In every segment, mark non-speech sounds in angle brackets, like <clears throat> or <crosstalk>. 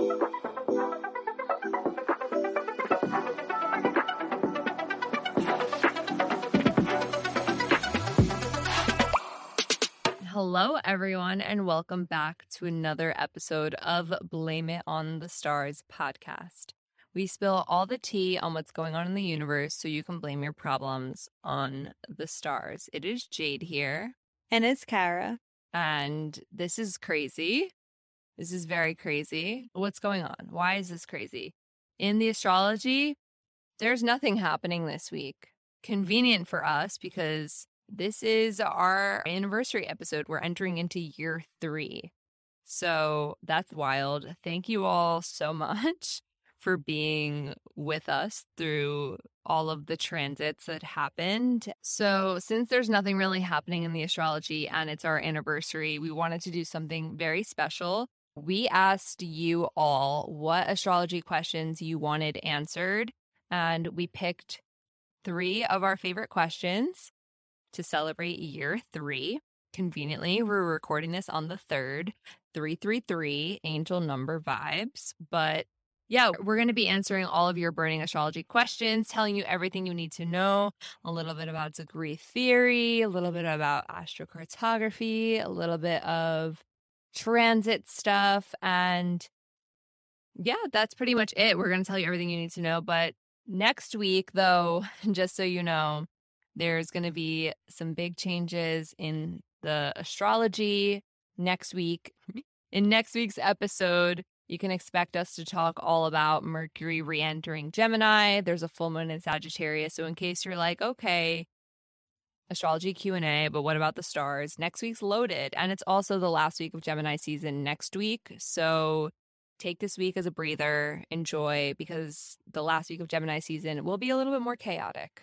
Hello, everyone, and welcome back to another episode of Blame It on the Stars podcast. We spill all the tea on what's going on in the universe so you can blame your problems on the stars. It is Jade here. And it's Kara. And this is crazy. This is very crazy. What's going on? Why is this crazy? In the astrology, there's nothing happening this week. Convenient for us because this is our anniversary episode. We're entering into year three. So that's wild. Thank you all so <laughs> much for being with us through all of the transits that happened. So, since there's nothing really happening in the astrology and it's our anniversary, we wanted to do something very special. We asked you all what astrology questions you wanted answered, and we picked three of our favorite questions to celebrate year three. Conveniently, we're recording this on the third, 333 angel number vibes. But yeah, we're going to be answering all of your burning astrology questions, telling you everything you need to know, a little bit about degree theory, a little bit about astrocartography, a little bit of transit stuff. And yeah, that's pretty much it. We're going to tell you everything you need to know. But next week, though, <laughs> just so you know, there's going to be some big changes in the astrology next week. Mm-hmm. In next week's episode, you can expect us to talk all about Mercury re entering Gemini. There's a full moon in Sagittarius. So, in case you're like, okay, astrology q&a but what about the stars? Next week's loaded and it's also the last week of gemini season next week so take this week as a breather enjoy because the last week of gemini season will be a little bit more chaotic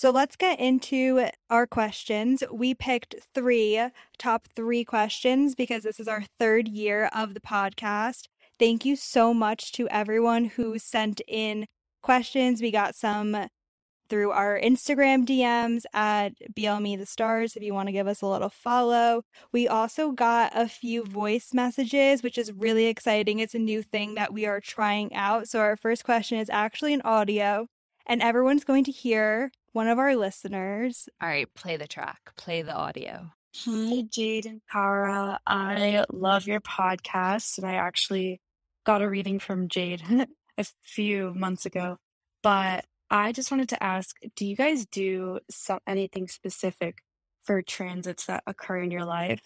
So let's get into our questions. We picked three top three questions because this is our third year of the podcast. Thank you so much to everyone who sent in questions. We got some through our Instagram DMs at BLME the Stars if you want to give us a little follow. We also got a few voice messages, which is really exciting. It's a new thing that we are trying out. So, our first question is actually an audio, and everyone's going to hear one of our listeners. All right, play the track, play the audio. Hi, Jade and Kara. I love your podcast, and I actually got a reading from Jade <laughs> a few months ago. But I just wanted to ask do you guys do some, anything specific for transits that occur in your life?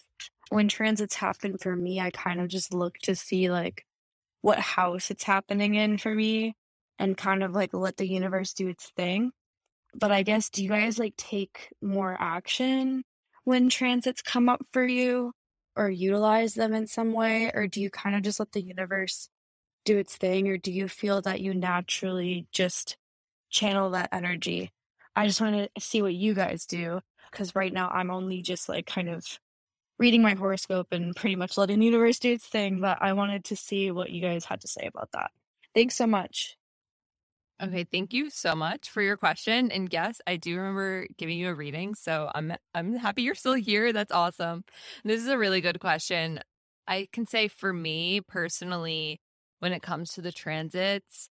When transits happen for me, I kind of just look to see like what house it's happening in for me and kind of like let the universe do its thing but I guess do you guys like take more action when transits come up for you or utilize them in some way or do you kind of just let the universe do its thing or do you feel that you naturally just channel that energy? I just want to see what you guys do because right now I'm only just like kind of reading my horoscope and pretty much letting the universe do its thing, but I wanted to see what you guys had to say about that. Thanks so much. Okay, thank you so much for your question. And yes, I do remember giving you a reading, so I'm I'm happy you're still here. That's awesome. This is a really good question. I can say for me personally, when it comes to the transits,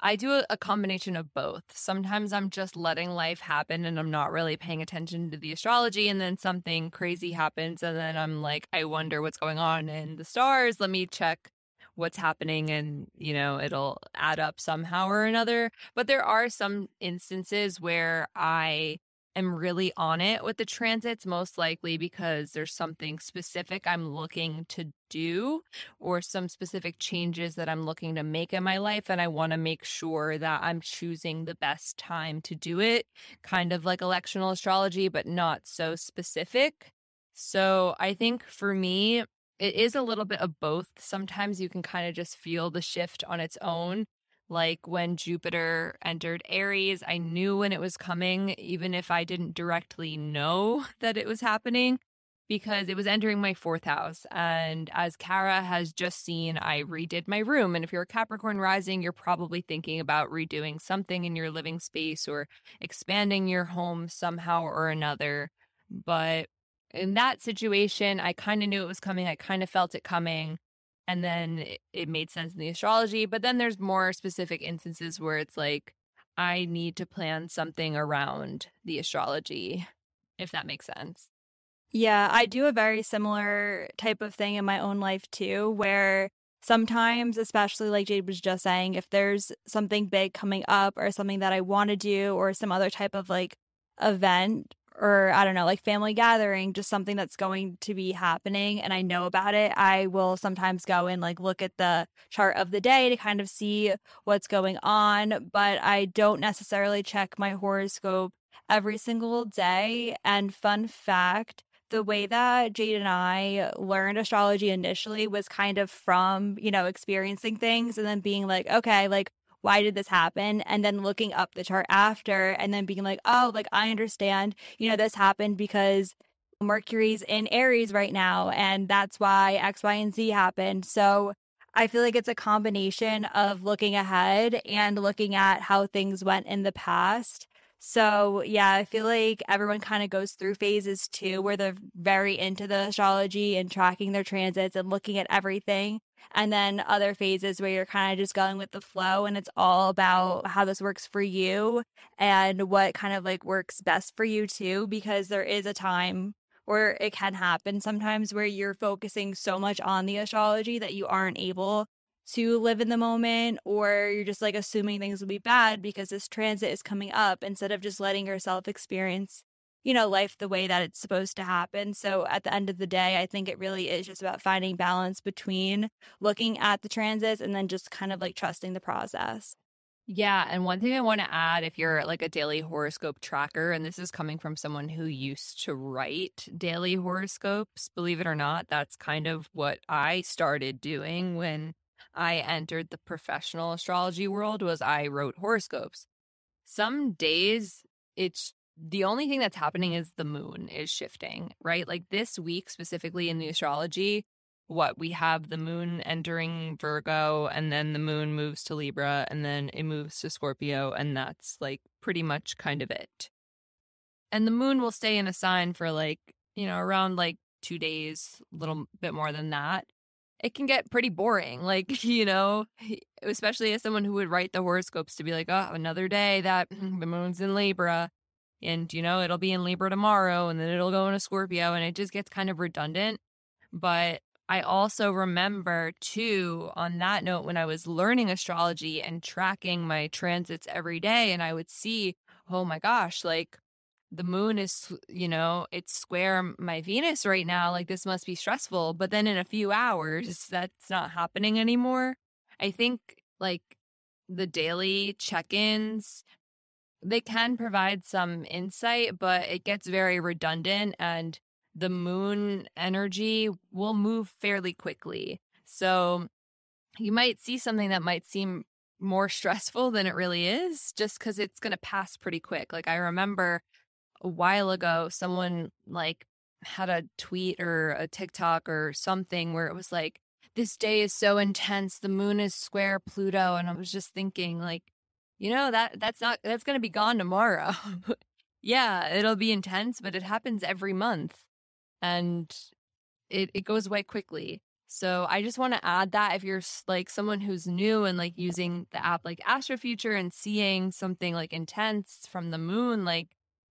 I do a, a combination of both. Sometimes I'm just letting life happen and I'm not really paying attention to the astrology, and then something crazy happens, and then I'm like, I wonder what's going on in the stars. Let me check what's happening and you know it'll add up somehow or another. But there are some instances where i am really on it with the transits most likely because there's something specific i'm looking to do or some specific changes that i'm looking to make in my life and i want to make sure that i'm choosing the best time to do it kind of like electional astrology but not so specific. So i think for me it is a little bit of both. Sometimes you can kind of just feel the shift on its own. Like when Jupiter entered Aries, I knew when it was coming, even if I didn't directly know <laughs> that it was happening, because it was entering my fourth house. And as Kara has just seen, I redid my room. And if you're a Capricorn rising, you're probably thinking about redoing something in your living space or expanding your home somehow or another. But in that situation, I kind of knew it was coming. I kind of felt it coming. And then it, it made sense in the astrology. But then there's more specific instances where it's like, I need to plan something around the astrology, if that makes sense. Yeah, I do a very similar type of thing in my own life too, where sometimes, especially like Jade was just saying, if there's something big coming up or something that I want to do or some other type of like event or I don't know, like family gathering, just something that's going to be happening and I know about it, I will sometimes go and like look at the chart of the day to kind of see what's going on, but I don't necessarily check my horoscope every single day. And fun fact, the way that Jade and I learned astrology initially was kind of from, you know, experiencing things and then being like, okay, like why did this happen? And then looking up the chart after and then being like, oh, like I understand, you know, this happened because Mercury's in Aries right now. And that's why X, Y, and Z happened. So I feel like it's a combination of looking ahead and looking at how things went in the past. So, yeah, I feel like everyone kind of goes through phases too, where they're very into the astrology and tracking their transits and looking at everything and then other phases where you're kind of just going with the flow and it's all about how this works for you and what kind of like works best for you too because there is a time where it can happen sometimes where you're focusing so much on the astrology that you aren't able to live in the moment or you're just like assuming things will be bad because this transit is coming up instead of just letting yourself experience you know, life the way that it's supposed to happen. So at the end of the day, I think it really is just about finding balance between looking at the transits and then just kind of like trusting the process. Yeah. And one thing I want to add if you're like a daily horoscope tracker, and this is coming from someone who used to write daily horoscopes, believe it or not, that's kind of what I started doing when I entered the professional astrology world was I wrote horoscopes. Some days it's the only thing that's happening is the moon is shifting, right? Like this week, specifically in the astrology, what we have the moon entering Virgo, and then the moon moves to Libra, and then it moves to Scorpio, and that's like pretty much kind of it. And the moon will stay in a sign for like, you know, around like two days, a little bit more than that. It can get pretty boring, like, <laughs> you know, especially as someone who would write the horoscopes to be like, oh, another day that <clears throat> the moon's in Libra and you know it'll be in libra tomorrow and then it'll go into scorpio and it just gets kind of redundant. But i also remember too on that note when i was learning astrology and tracking my transits every day and i would see oh my gosh like the moon is you know it's square my venus right now like this must be stressful but then in a few hours that's not happening anymore. I think like the daily check-ins they can provide some insight, but it gets very redundant and the moon energy will move fairly quickly. So you might see something that might seem more stressful than it really is just because it's going to pass pretty quick. Like I remember a while ago, someone like had a tweet or a TikTok or something where it was like, this day is so intense. The moon is square Pluto. And I was just thinking, like, you know that that's not that's going to be gone tomorrow. <laughs> Yeah it'll be intense but it happens every month and it it goes away quickly. So i just want to add that if you're like someone who's new and like using the app like astrofuture and seeing something like intense from the moon like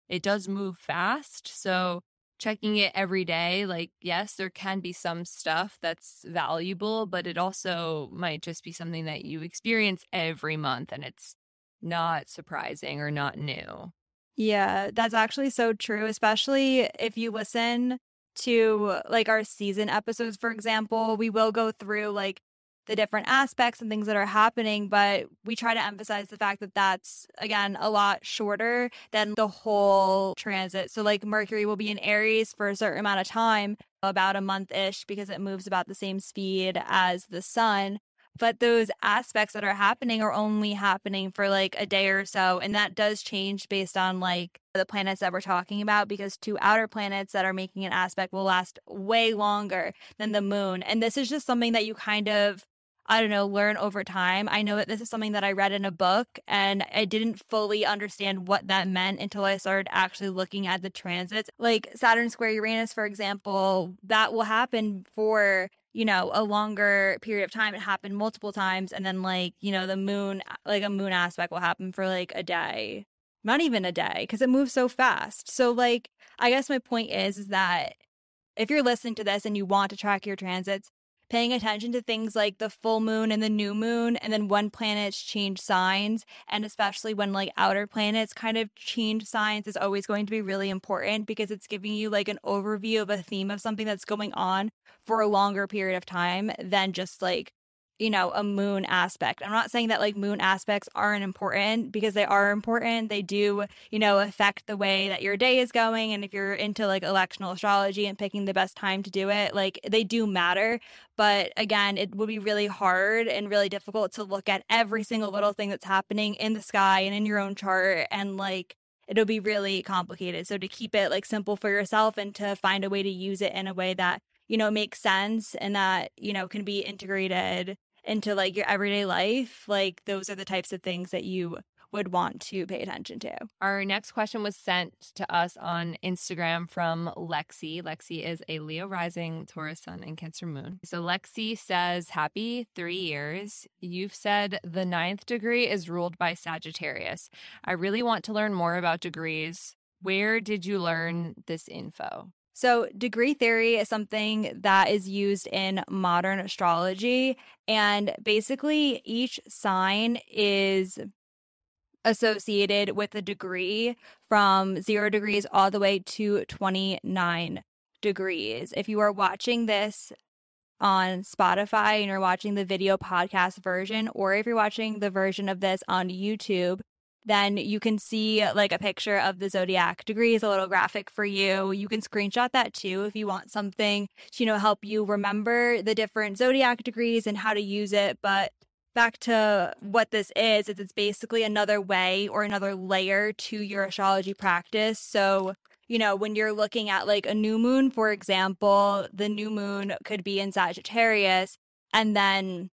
it does move fast. So checking it every day, like, yes, there can be some stuff that's valuable, but it also might just be something that you experience every month and it's not surprising or not new. Yeah, that's actually so true, especially if you listen to like our season episodes, for example. We will go through like the different aspects and things that are happening, but we try to emphasize the fact that that's, again, a lot shorter than the whole transit. So, like, Mercury will be in Aries for a certain amount of time, about a month ish, because it moves about the same speed as the sun. But those aspects that are happening are only happening for like a day or so. And that does change based on like the planets that we're talking about because two outer planets that are making an aspect will last way longer than the moon. And this is just something that you kind of I don't know, learn over time. I know that this is something that I read in a book and I didn't fully understand what that meant until I started actually looking at the transits. Like Saturn square Uranus, for example, that will happen for, you know, a longer period of time. It happened multiple times. And then, like, you know, the moon, uh, like a moon aspect will happen for like a day, not even a day, because it moves so fast. So, like, I guess my point is, is that if you're listening to this and you want to track your transits, paying attention to things like the full moon and the new moon, and then when planets change signs, and especially when like outer planets kind of change signs, is always going to be really important because it's giving you like an overview of a theme of something that's going on for a longer period of time than just like you know, a moon aspect. I'm not saying that like moon aspects aren't important because they are important. They do, you know, affect the way that your day is going. And if you're into like electional astrology and picking the best time to do it, like they do matter. But again, it would be really hard and really difficult to look at every single little thing that's happening in the sky and in your own chart and like it'll be really complicated. So to keep it like simple for yourself and to find a way to use it in a way that, you know, makes sense and that, you know, can be integrated into like your everyday life, like those are the types of things that you would want to pay attention to. Our next question was sent to us on Instagram from Lexi. Lexi is a Leo rising, Taurus sun, and Cancer moon. So Lexi says, Happy three years. You've said the ninth degree is ruled by Sagittarius. I really want to learn more about degrees. Where did you learn this info? So, degree theory is something that is used in modern astrology. And basically, each sign is associated with a degree from zero degrees all the way to 29 degrees. If you are watching this on Spotify and you're watching the video podcast version, or if you're watching the version of this on YouTube, then you can see like a picture of the zodiac degrees, a little graphic for you. You can screenshot that too if you want something to, you know, help you remember the different zodiac degrees and how to use it. But back to what this is, is it's basically another way or another layer to your astrology practice. So, you know, when you're looking at like a new moon, for example, the new moon could be in Sagittarius. And then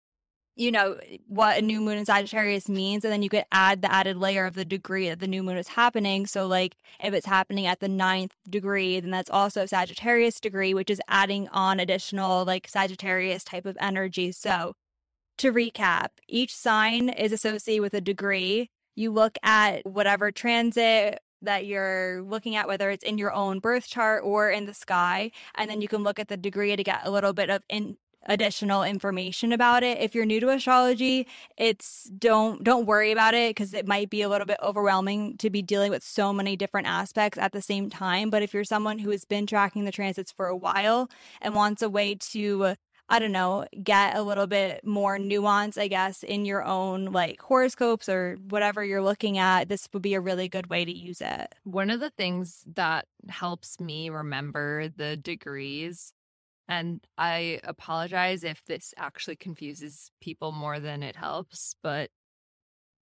you know what a new moon in Sagittarius means, and then you could add the added layer of the degree that the new moon is happening. So, like if it's happening at the ninth degree, then that's also Sagittarius degree, which is adding on additional like Sagittarius type of energy. So, to recap, each sign is associated with a degree. You look at whatever transit that you're looking at, whether it's in your own birth chart or in the sky, and then you can look at the degree to get a little bit of in additional information about it. If you're new to astrology, it's don't don't worry about it because it might be a little bit overwhelming to be dealing with so many different aspects at the same time, but if you're someone who has been tracking the transits for a while and wants a way to I don't know, get a little bit more nuance, I guess, in your own like horoscopes or whatever you're looking at, this would be a really good way to use it. One of the things that helps me remember the degrees and I apologize if this actually confuses people more than it helps, but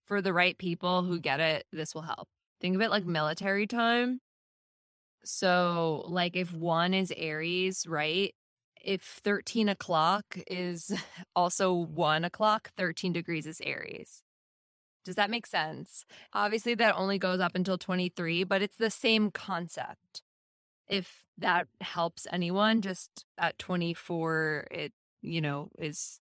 for the right people who get it, this will help. Think of it like military time. So, like if one is Aries, right? If 13 o'clock is <laughs> also one o'clock, 13 degrees is Aries. Does that make sense? Obviously, that only goes up until 23, but it's the same concept if that helps anyone just at 24 it you know is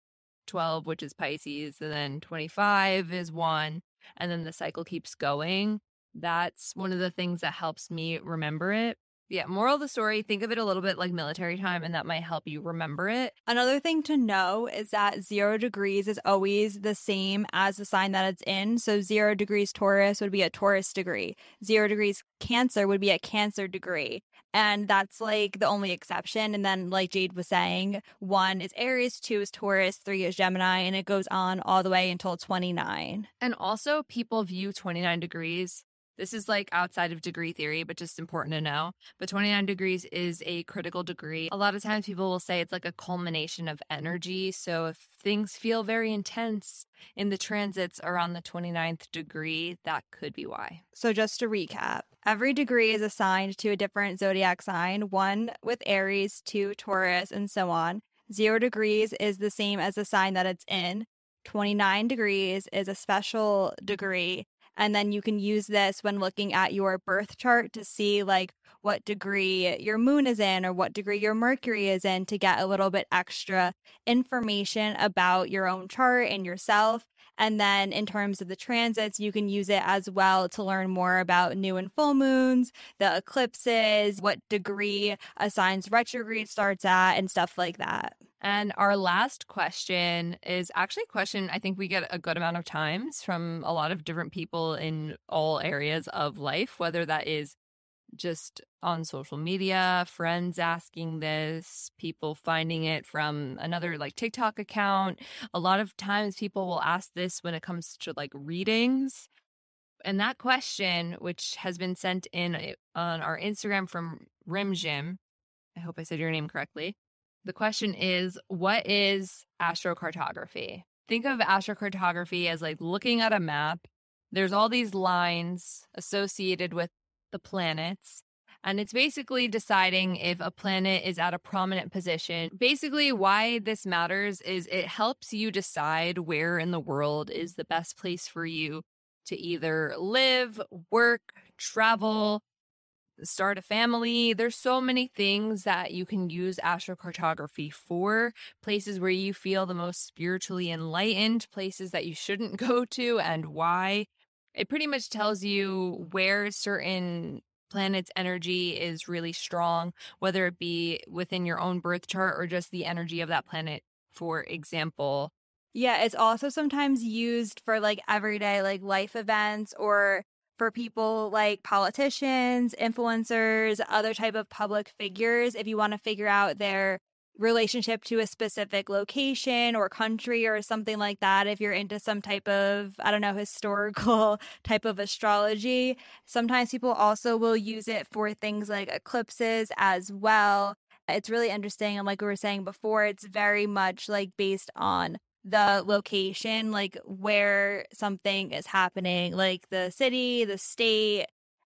12 which is pisces and then 25 is 1 and then the cycle keeps going. That's one of the things that helps me remember it Yeah, moral of the story, think of it a little bit like military time, and that might help you remember it. Another thing to know is that zero degrees is always the same as the sign that it's in. So, zero degrees Taurus would be a Taurus degree, zero degrees Cancer would be a Cancer degree. And that's like the only exception. And then, like Jade was saying, one is Aries, two is Taurus, three is Gemini, and it goes on all the way until 29. And also, people view 29 degrees this is like outside of degree theory, but just important to know. But 29 degrees is a critical degree. A lot of times people will say it's like a culmination of energy. So if things feel very intense in the transits around the 29th degree, that could be why. So just to recap, every degree is assigned to a different zodiac sign, one with Aries, two Taurus, and so on. Zero degrees is the same as the sign that it's in. 29 degrees is a special degree and then you can use this when looking at your birth chart to see like what degree your moon is in or what degree your Mercury is in to get a little bit extra information about your own chart and yourself. And then in terms of the transits, you can use it as well to learn more about new and full moons, the eclipses, what degree a sign's retrograde starts at, and stuff like that. And our last question is actually a question I think we get a good amount of times from a lot of different people in all areas of life, whether that is just on social media, friends asking this, people finding it from another like TikTok account. A lot of times people will ask this when it comes to like readings. And that question, which has been sent in eh, on our Instagram from Rimjim, I hope I said your name correctly. The question is what is astrocartography? Think of astrocartography as like looking at a map. There's all these lines associated with the planets. And it's basically deciding if a planet is at a prominent position. Basically, why this matters is it helps you decide where in the world is the best place for you to either live, work, travel, start a family. There's so many things that you can use astrocartography for. Places where you feel the most spiritually enlightened, places that you shouldn't <laughs> go to, and why. It pretty much tells you where certain planet's energy is really strong, whether it be within your own birth chart or just the energy of that planet, for example. Yeah, it's also sometimes used for like everyday like life events or for people like politicians, influencers, other type of public figures if you want to figure out their relationship to a specific location or country or something like that if you're into some type of i don't know <laughs> historical type of astrology. Sometimes people also will use it for things like eclipses as well. It's really interesting and like we were saying before it's very much like based on the location, like where something is happening, like the city, the state,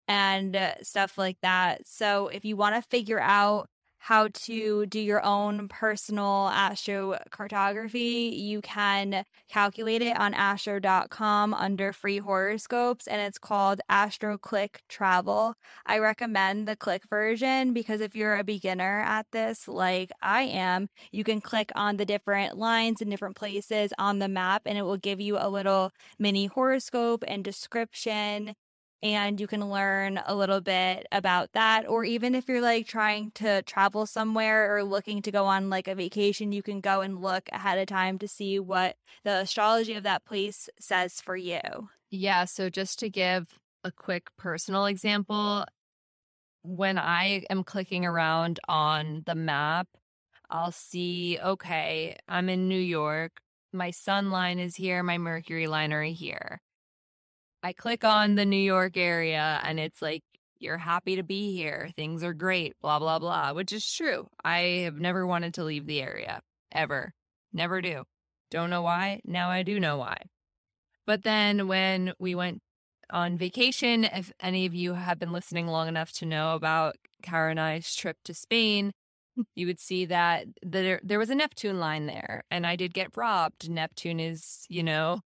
and uh, stuff like that. So if you want to figure out how to do your own personal astrocartography, you can calculate it on astro.com under free horoscopes and it's called Astro Click Travel. I recommend the click version because if you're a beginner at this like I am, you can click on the different lines in different places on the map and it will give you a little mini horoscope and description and you can learn a little bit about that. Or even if you're like trying to travel somewhere or looking to go on like a vacation, you can go and look ahead of time to see what the astrology of that place says for you. Yeah. So just to give a quick personal example, when I am clicking around on the map, I'll see, okay, I'm in New York. My sun line is here, my Mercury line are here. I click on the New York area and it's like, you're happy to be here. Things are great, blah, blah, blah, which is true. I have never wanted to leave the area ever. Never do. Don't know why. Now I do know why. But then when we went on vacation, if any of you have been listening long enough to know about Kara and I's trip to Spain, you would see that there, there was a Neptune line there and I did get robbed. Neptune is, you know,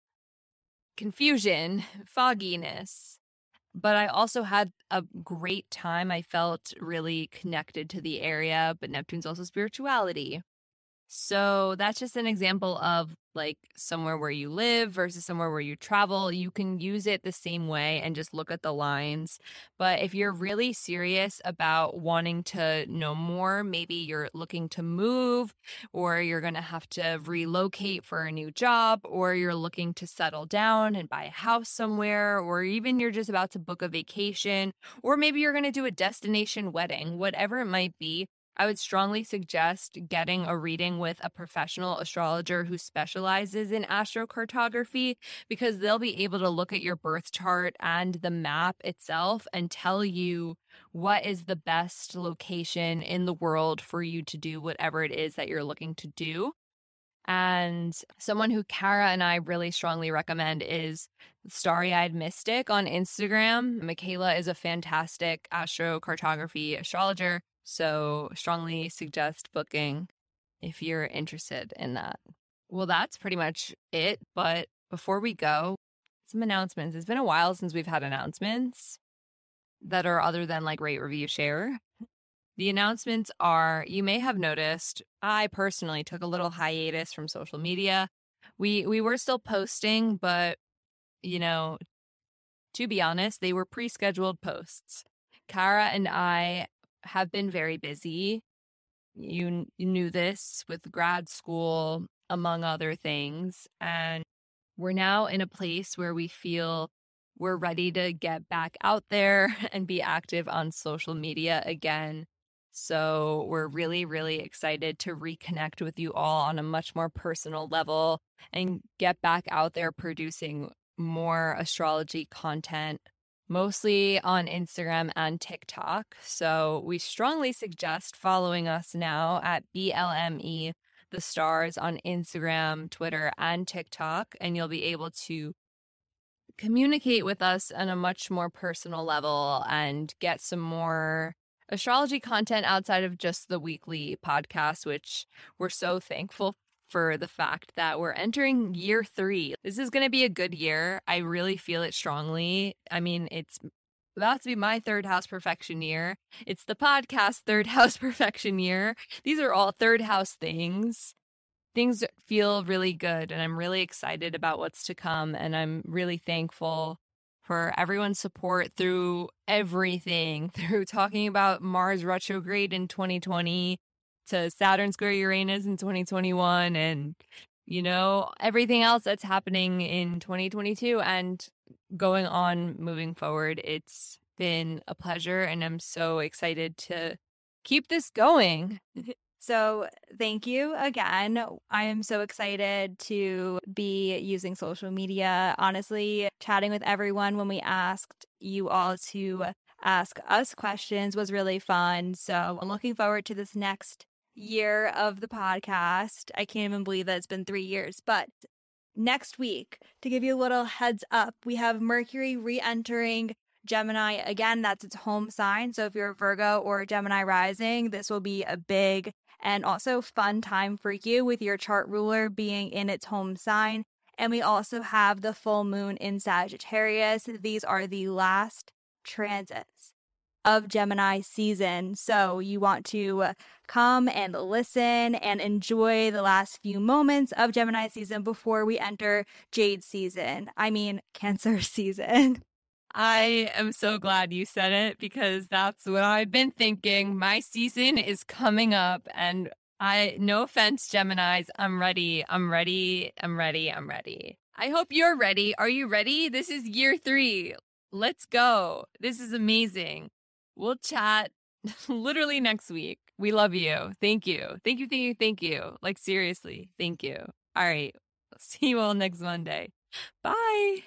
confusion, fogginess. But I also had a great time. I felt really connected to the area, but Neptune's also spirituality. So that's just an example of like somewhere where you live versus somewhere where you travel. You can use it the same way and just look at the lines. But if you're really serious about wanting to know more, maybe you're looking to move or you're going to have to relocate for a new job or you're looking to settle down and buy a house somewhere or even you're just about to book a vacation or maybe you're going to do a destination wedding, whatever it might be I would strongly suggest getting a reading with a professional astrologer who specializes in astrocartography because they'll be able to look at your birth chart and the map itself and tell you what is the best location in the world for you to do whatever it is that you're looking to do. And someone who Kara and I really strongly recommend is Starry Eyed Mystic on Instagram. Michaela is a fantastic astrocartography astrologer so, strongly suggest booking if you're interested in that. Well, that's pretty much it. But before we go, some announcements. It's been a while since we've had announcements that are other than like rate, review, share. The announcements are you may have noticed I personally took a little hiatus from social media. We we were still posting, but you know, to be honest, they were pre-scheduled posts. Kara and I have been very busy. You, you knew this with grad school, among other things. And we're now in a place where we feel we're ready to get back out there <laughs> and be active on social media again. So we're really, really excited to reconnect with you all on a much more personal level and get back out there producing more astrology content mostly on Instagram and TikTok. So we strongly suggest following us now at BLME the stars on Instagram, Twitter, and TikTok, and you'll be able to communicate with us on a much more personal level and get some more astrology content outside of just the weekly podcast, which we're so thankful for the fact that we're entering year three. This is going to be a good year. I really feel it strongly. I mean, it's about to be my third house perfection year. It's the podcast third <laughs> house perfection year. These are all third house things. Things feel really good, and I'm really excited about what's to come. And I'm really thankful for everyone's support through everything, <laughs> through talking about Mars retrograde in 2020, to Saturn square Uranus in 2021 and you know everything else that's happening in 2022 and going on moving forward it's been a pleasure and I'm so excited to keep this going. <laughs> So, thank you again. I am so excited to be using social media. Honestly, chatting with everyone when we asked you all to ask us questions was really fun. So, I'm looking forward to this next year of the podcast. I can't even believe that it's been three years. But next week, to give you a little heads up, we have Mercury re entering Gemini again. That's its home sign. So if you're a Virgo or a Gemini rising, this will be a big and also fun time for you with your chart ruler being in its home sign. And we also have the full moon in Sagittarius. These are the last transits of Gemini season. So you want to uh, come and listen and enjoy the last few moments of Gemini season before we enter Jade season. I mean, <laughs> Cancer season. I am so glad you said it because that's what I've been thinking. My season is coming up and I no offense Geminis, I'm ready. I'm ready. I'm ready. I'm ready. I hope you're ready. Are you ready? This is year 3. Let's go. This is amazing. We'll chat <laughs> literally next week. We love you. Thank you. Thank you. Thank you. Thank you. Like, seriously, thank you. All right. <laughs> See you all next Monday. Bye.